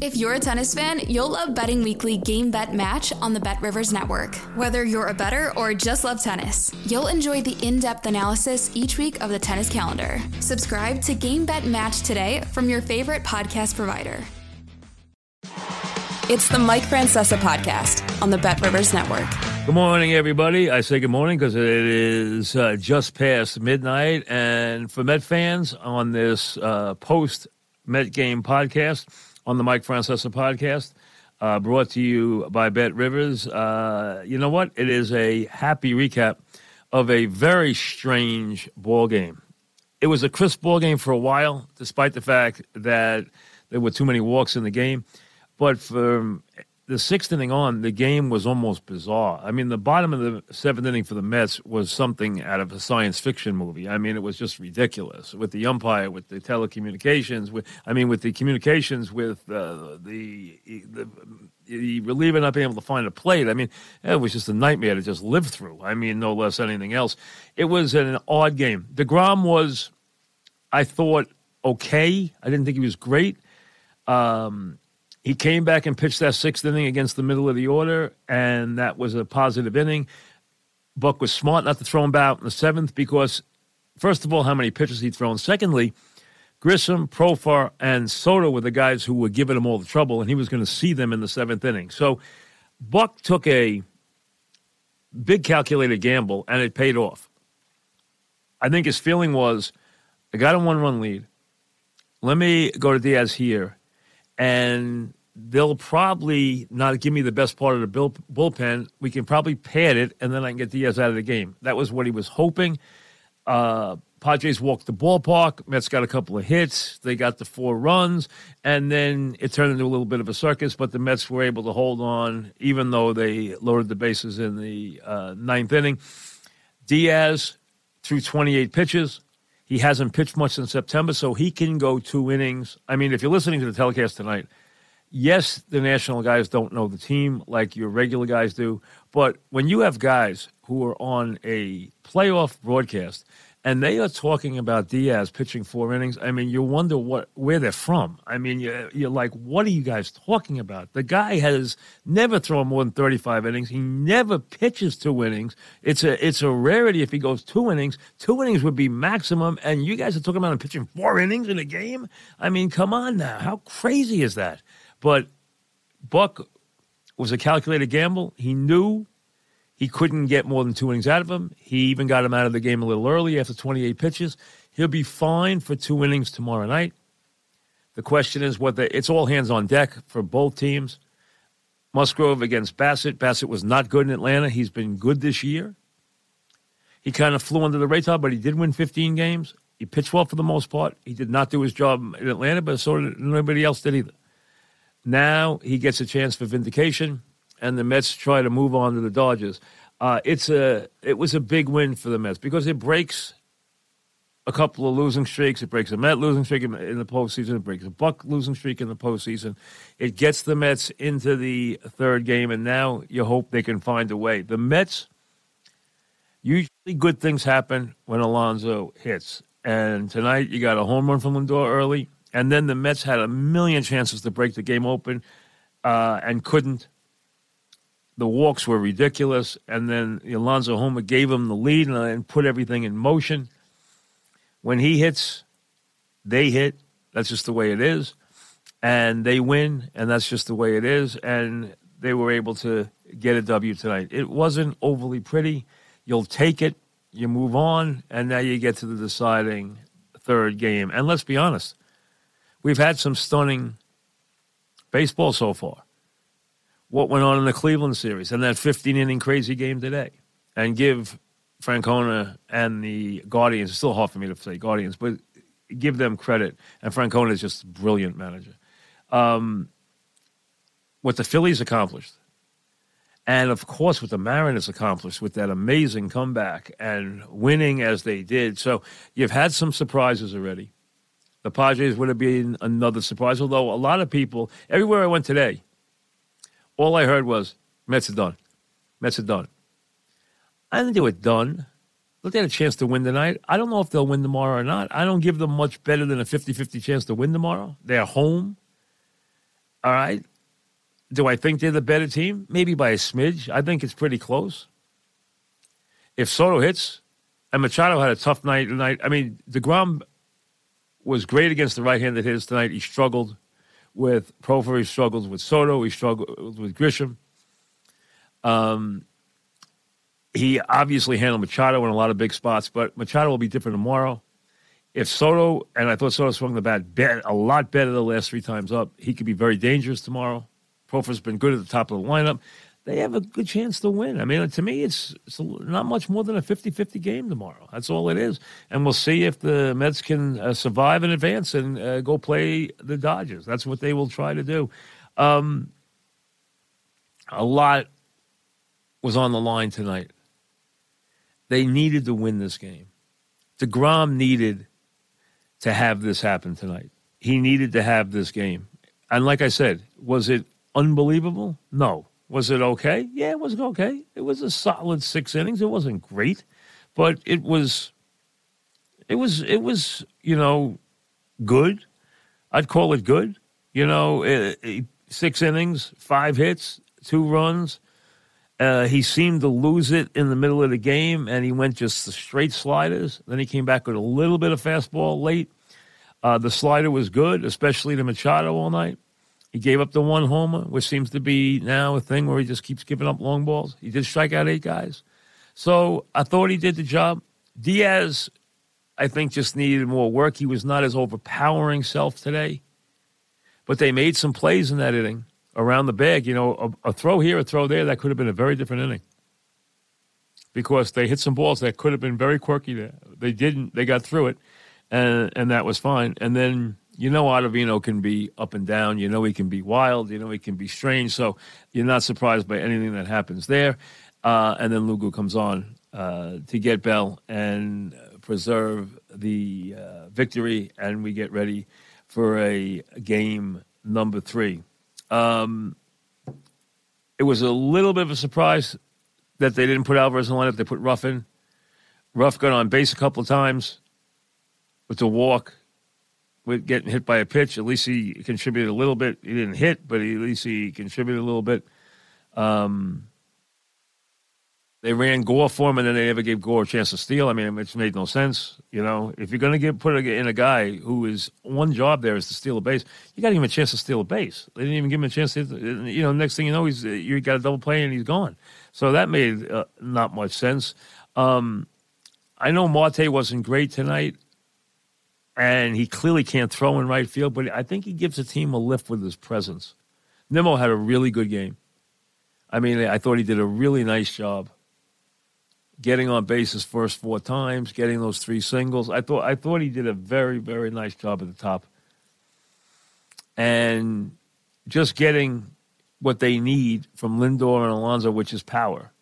If you're a tennis fan, you'll love Betting Weekly Game Bet Match on the Bet Rivers Network. Whether you're a better or just love tennis, you'll enjoy the in depth analysis each week of the tennis calendar. Subscribe to Game Bet Match today from your favorite podcast provider. It's the Mike Francesa podcast on the Bet Rivers Network. Good morning, everybody. I say good morning because it is uh, just past midnight. And for Met fans on this uh, post Met game podcast, on the Mike Francesa podcast, uh, brought to you by Bet Rivers. Uh, you know what? It is a happy recap of a very strange ball game. It was a crisp ball game for a while, despite the fact that there were too many walks in the game. But from the sixth inning on, the game was almost bizarre. I mean, the bottom of the seventh inning for the Mets was something out of a science fiction movie. I mean, it was just ridiculous with the umpire, with the telecommunications, with I mean, with the communications with uh, the, the the reliever not being able to find a plate. I mean, it was just a nightmare to just live through. I mean, no less anything else. It was an odd game. Degrom was, I thought, okay. I didn't think he was great. Um, he came back and pitched that sixth inning against the middle of the order, and that was a positive inning. Buck was smart not to throw him out in the seventh because, first of all, how many pitches he'd thrown. Secondly, Grisham, Profar, and Soto were the guys who were giving him all the trouble, and he was going to see them in the seventh inning. So Buck took a big calculated gamble, and it paid off. I think his feeling was, I got a one run lead. Let me go to Diaz here and they'll probably not give me the best part of the bull, bullpen. We can probably pad it, and then I can get Diaz out of the game. That was what he was hoping. Uh, Padres walked the ballpark. Mets got a couple of hits. They got the four runs, and then it turned into a little bit of a circus. But the Mets were able to hold on, even though they loaded the bases in the uh, ninth inning. Diaz threw 28 pitches. He hasn't pitched much in September, so he can go two innings. I mean, if you're listening to the telecast tonight, yes, the national guys don't know the team like your regular guys do, but when you have guys who are on a playoff broadcast and they are talking about Diaz pitching four innings. I mean, you wonder what where they're from. I mean, you're, you're like, what are you guys talking about? The guy has never thrown more than 35 innings. He never pitches two innings. It's a it's a rarity if he goes two innings. Two innings would be maximum, and you guys are talking about him pitching four innings in a game. I mean, come on now, how crazy is that? But Buck was a calculated gamble. He knew he couldn't get more than two innings out of him. He even got him out of the game a little early after 28 pitches. He'll be fine for two innings tomorrow night. The question is whether it's all hands on deck for both teams. Musgrove against Bassitt. Bassitt was not good in Atlanta. He's been good this year. He kind of flew under the radar, but he did win 15 games. He pitched well for the most part. He did not do his job in Atlanta, but so did nobody else did either. Now he gets a chance for vindication and the Mets try to move on to the Dodgers. Uh, it's a it was a big win for the Mets because it breaks a couple of losing streaks. It breaks a Met losing streak in, in the postseason. It breaks a Buck losing streak in the postseason. It gets the Mets into the third game, and now you hope they can find a way. The Mets usually good things happen when Alonso hits, and tonight you got a home run from Lindor early, and then the Mets had a million chances to break the game open uh, and couldn't the walks were ridiculous. And then Alonso Homer gave him the lead and, and put everything in motion. When he hits, they hit. That's just the way it is. And they win, and that's just the way it is. And they were able to get a W tonight. It wasn't overly pretty. You'll take it, you move on, and now you get to the deciding third game. And let's be honest, we've had some stunning baseball so far what went on in the Cleveland series and that 15 inning crazy game today and give Francona and the Guardians, it's still hard for me to say Guardians, but give them credit. And Francona is just a brilliant manager. Um, what the Phillies accomplished. And of course, what the Mariners accomplished with that amazing comeback and winning as they did. So you've had some surprises already. The Padres would have been another surprise, although a lot of people, everywhere I went today, all I heard was Mets are done. Mets are done. I think they were done. Look, they had a chance to win tonight. I don't know if they'll win tomorrow or not. I don't give them much better than a 50 50 chance to win tomorrow. They're home. All right. Do I think they're the better team? Maybe by a smidge. I think it's pretty close. If Soto hits, and Machado had a tough night tonight. I mean, deGrom was great against the right handed hitters tonight. He struggled with Profar, he struggled with Soto, he struggled with Grisham. Um, he obviously handled Machado in a lot of big spots, but Machado will be different tomorrow. If Soto, and I thought Soto swung the bat a lot better the last three times up, he could be very dangerous tomorrow. Profar's been good at the top of the lineup. They have a good chance to win. I mean, to me, it's, it's not much more than a 50 50 game tomorrow. That's all it is. And we'll see if the Mets can uh, survive and advance and uh, go play the Dodgers. That's what they will try to do. Um, a lot was on the line tonight. They needed to win this game. DeGrom needed to have this happen tonight. He needed to have this game. And like I said, was it unbelievable? No. Was it okay? Yeah, it was okay. It was a solid six innings. It wasn't great, but it was it was it was, you know, good. I'd call it good. You know, eh, eh, six innings, five hits, two runs. Uh, he seemed to lose it in the middle of the game, and he went just the straight sliders. Then he came back with a little bit of fastball late. Uh, the slider was good, especially to Machado all night. He gave up the one homer, which seems to be now a thing where he just keeps giving up long balls. He did strike out eight guys. So I thought he did the job. Diaz, I think, just needed more work. He was not his overpowering self today. But they made some plays in that inning around the bag. You know, a, a throw here, a throw there, that could have been a very different inning. Because they hit some balls that could have been very quirky there. They didn't. They got through it, and and that was fine. And then you know Ottavino can be up and down. You know he can be wild. You know he can be strange. So you're not surprised by anything that happens there. Uh, and then Lugo comes on uh, to get Bell and preserve the uh, victory, and we get ready for a game number three. Um, it was a little bit of a surprise that they didn't put Alvarez in the lineup. They put Ruf in. Ruf got on base a couple of times with the walk with getting hit by a pitch. At least he contributed a little bit. He didn't hit, but at least he contributed a little bit. Um, they ran Gore for him, and then they never gave Gore a chance to steal. I mean, it made no sense. You know, if you're going to get put in a guy who is one job there is to steal a base, you got to give him a chance to steal a base. They didn't even give him a chance to. You know, next thing you know, he's you got a double play and he's gone. So that made uh, not much sense. Um, I know Marte wasn't great tonight and he clearly can't throw in right field, but I think he gives the team a lift with his presence. Nimmo had a really good game. I mean, I thought he did a really nice job getting on base his first four times, getting those three singles. I thought I thought he did a very very nice job at the top, and just getting what they need from Lindor and Alonso, which is power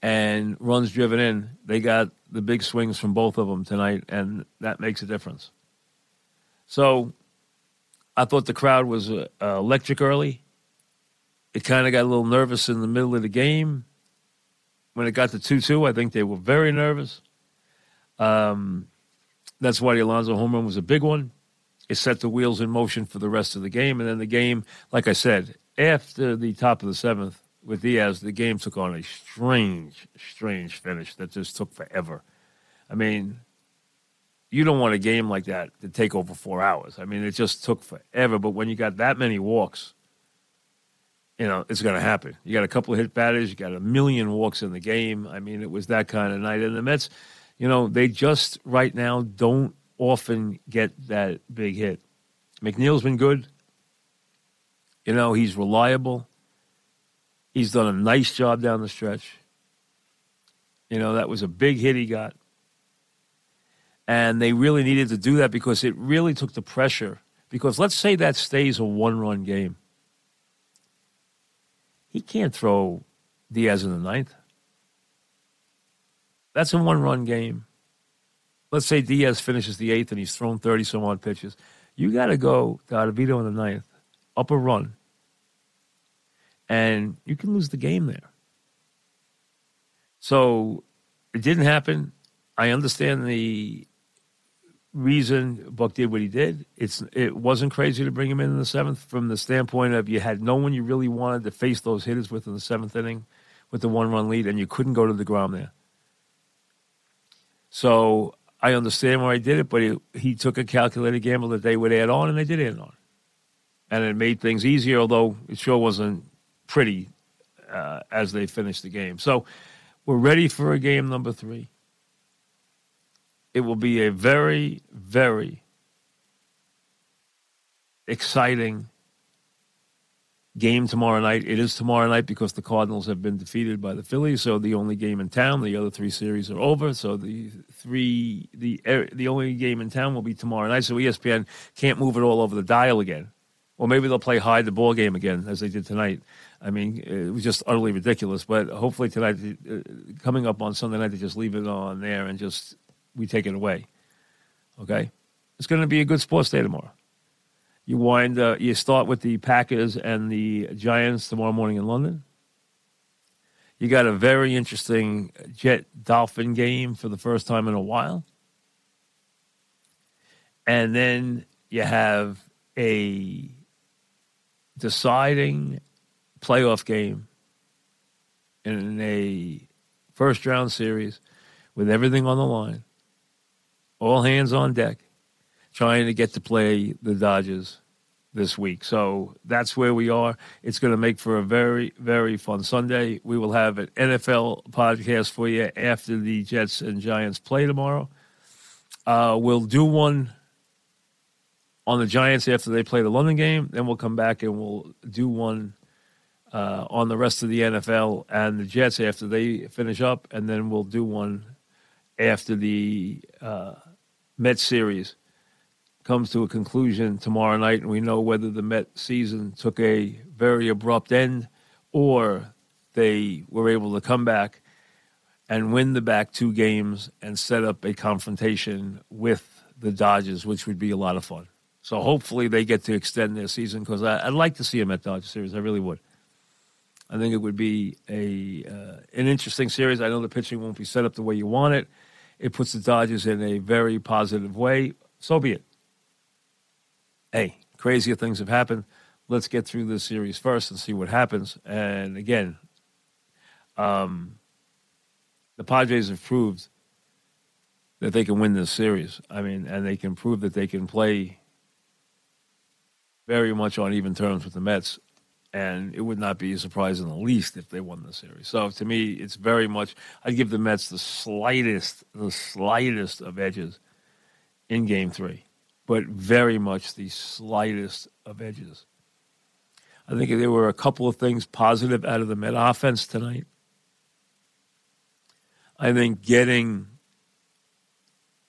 and runs driven in. They got the big swings from both of them tonight, and that makes a difference. So I thought the crowd was uh, electric early. It kind of got a little nervous in the middle of the game. When it got to 2 2, I think they were very nervous. Um, that's why the Alonso home run was a big one. It set the wheels in motion for the rest of the game. And then the game, like I said, after the top of the seventh, with Diaz, the game took on a strange, strange finish that just took forever. I mean, you don't want a game like that to take over four hours. I mean, it just took forever. But when you got that many walks, you know, it's going to happen. You got a couple of hit batters, you got a million walks in the game. I mean, it was that kind of night. And the Mets, you know, they just right now don't often get that big hit. McNeil's been good. You know, he's reliable. He's done a nice job down the stretch. You know, that was a big hit he got. And they really needed to do that because it really took the pressure. Because let's say that stays a one run game. He can't throw Diaz in the ninth. That's a one run game. Let's say Diaz finishes the eighth and he's thrown 30 some odd pitches. You got to go to Ottavino in the ninth, up a run, and you can lose the game there. So it didn't happen. I understand the reason Buck did what he did. It's it wasn't crazy to bring him in in the seventh from the standpoint of you had no one you really wanted to face those hitters with in the seventh inning with the one run lead, and you couldn't go to the ground there. So I understand why he did it, but he, he took a calculated gamble that they would add on, and they did add on, and it made things easier. Although it sure wasn't pretty uh, as they finish the game. So we're ready for a game number three. It will be a very, very exciting game tomorrow night. It is tomorrow night because the Cardinals have been defeated by the Phillies, so the only game in town. The other three series are over, so the three the er, the only game in town will be tomorrow night. So ESPN can't move it all over the dial again, or maybe they'll play hide the ball game again as they did tonight. I mean, it was just utterly ridiculous. But hopefully tonight, uh, coming up on Sunday night, they just leave it on there and just we take it away. Okay, it's going to be a good sports day tomorrow. You wind, uh, you start with the Packers and the Giants tomorrow morning in London. You got a very interesting Jet Dolphin game for the first time in a while. And then you have a deciding playoff game in a first round series with everything on the line all hands on deck, trying to get to play the Dodgers this week. So that's where we are. It's going to make for a very, very fun Sunday. We will have an NFL podcast for you after the Jets and Giants play tomorrow. Uh, we'll do one on the Giants after they play the London game. Then we'll come back and we'll do one uh, on the rest of the NFL and the Jets after they finish up. And then we'll do one after the uh, Met series comes to a conclusion tomorrow night, and we know whether the Met season took a very abrupt end or they were able to come back and win the back two games and set up a confrontation with the Dodgers, which would be a lot of fun. So hopefully they get to extend their season because I'd like to see them at Dodger series. I really would. I think it would be a uh, an interesting series. I know the pitching won't be set up the way you want it it puts the Dodgers in a very positive way. So be it. Hey, crazier things have happened. Let's get through this series first and see what happens. And again, um, the Padres have proved that they can win this series. I mean, and they can prove that they can play very much on even terms with the Mets and it would not be a surprise in the least if they won the series. So to me, it's very much I'd give the Mets the slightest, the slightest of edges in Game Three, but very much the slightest of edges. I think there were a couple of things positive out of the Met offense tonight. I think getting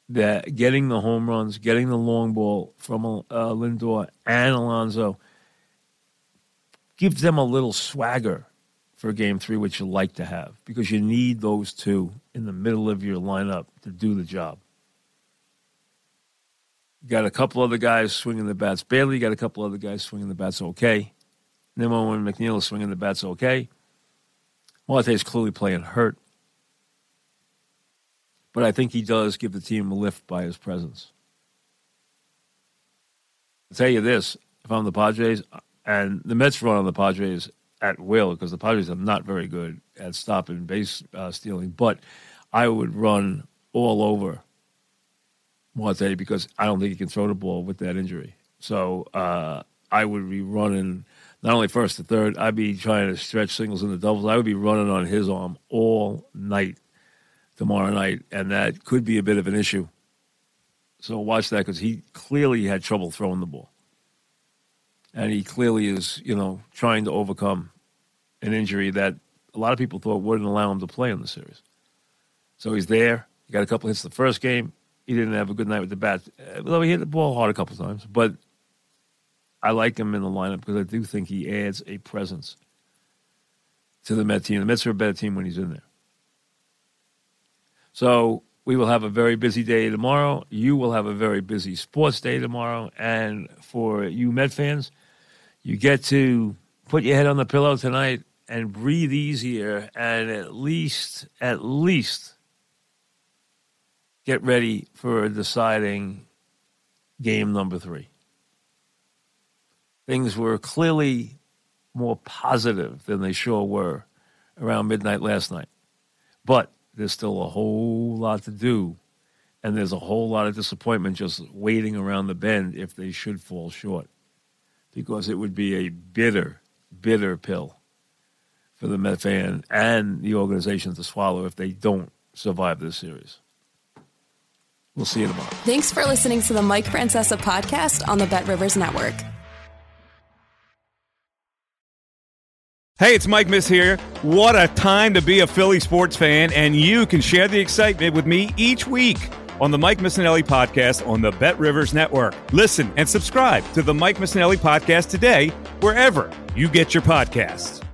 that, getting the home runs, getting the long ball from uh, Lindor and Alonso gives them a little swagger for game three, which you like to have, because you need those two in the middle of your lineup to do the job. You got a couple other guys swinging the bats. Bailey got a couple other guys swinging the bats okay. Nimmo and McNeil swinging the bats okay. Marte is clearly playing hurt. But I think he does give the team a lift by his presence. I'll tell you this if I'm the Padres, and the Mets run on the Padres at will because the Padres are not very good at stopping base uh, stealing. But I would run all over Marte because I don't think he can throw the ball with that injury. So uh, I would be running not only first to third, I'd be trying to stretch singles into doubles. I would be running on his arm all night tomorrow night, and that could be a bit of an issue. So watch that because he clearly had trouble throwing the ball and he clearly is, you know, trying to overcome an injury that a lot of people thought wouldn't allow him to play in the series. So he's there. He got a couple hits the first game. He didn't have a good night with the bat, although he hit the ball hard a couple times. But I like him in the lineup because I do think he adds a presence to the Met team. The Mets are a better team when he's in there. So we will have a very busy day tomorrow. You will have a very busy sports day tomorrow. And for you Met fans, you get to put your head on the pillow tonight and breathe easier and at least, at least get ready for deciding game number three. Things were clearly more positive than they sure were around midnight last night. But there's still a whole lot to do, and there's a whole lot of disappointment just waiting around the bend if they should fall short, because it would be a bitter, bitter pill for the Met fan and the organization to swallow if they don't survive this series. We'll see you tomorrow. Thanks for listening to the Mike Francesa podcast on the Bet Rivers Network. Hey, it's Mike Miss here. What a time to be a Philly sports fan, and you can share the excitement with me each week on the Mike Missanelli podcast on the Bet Rivers Network. Listen and subscribe to the Mike Missanelli podcast today, wherever you get your podcasts.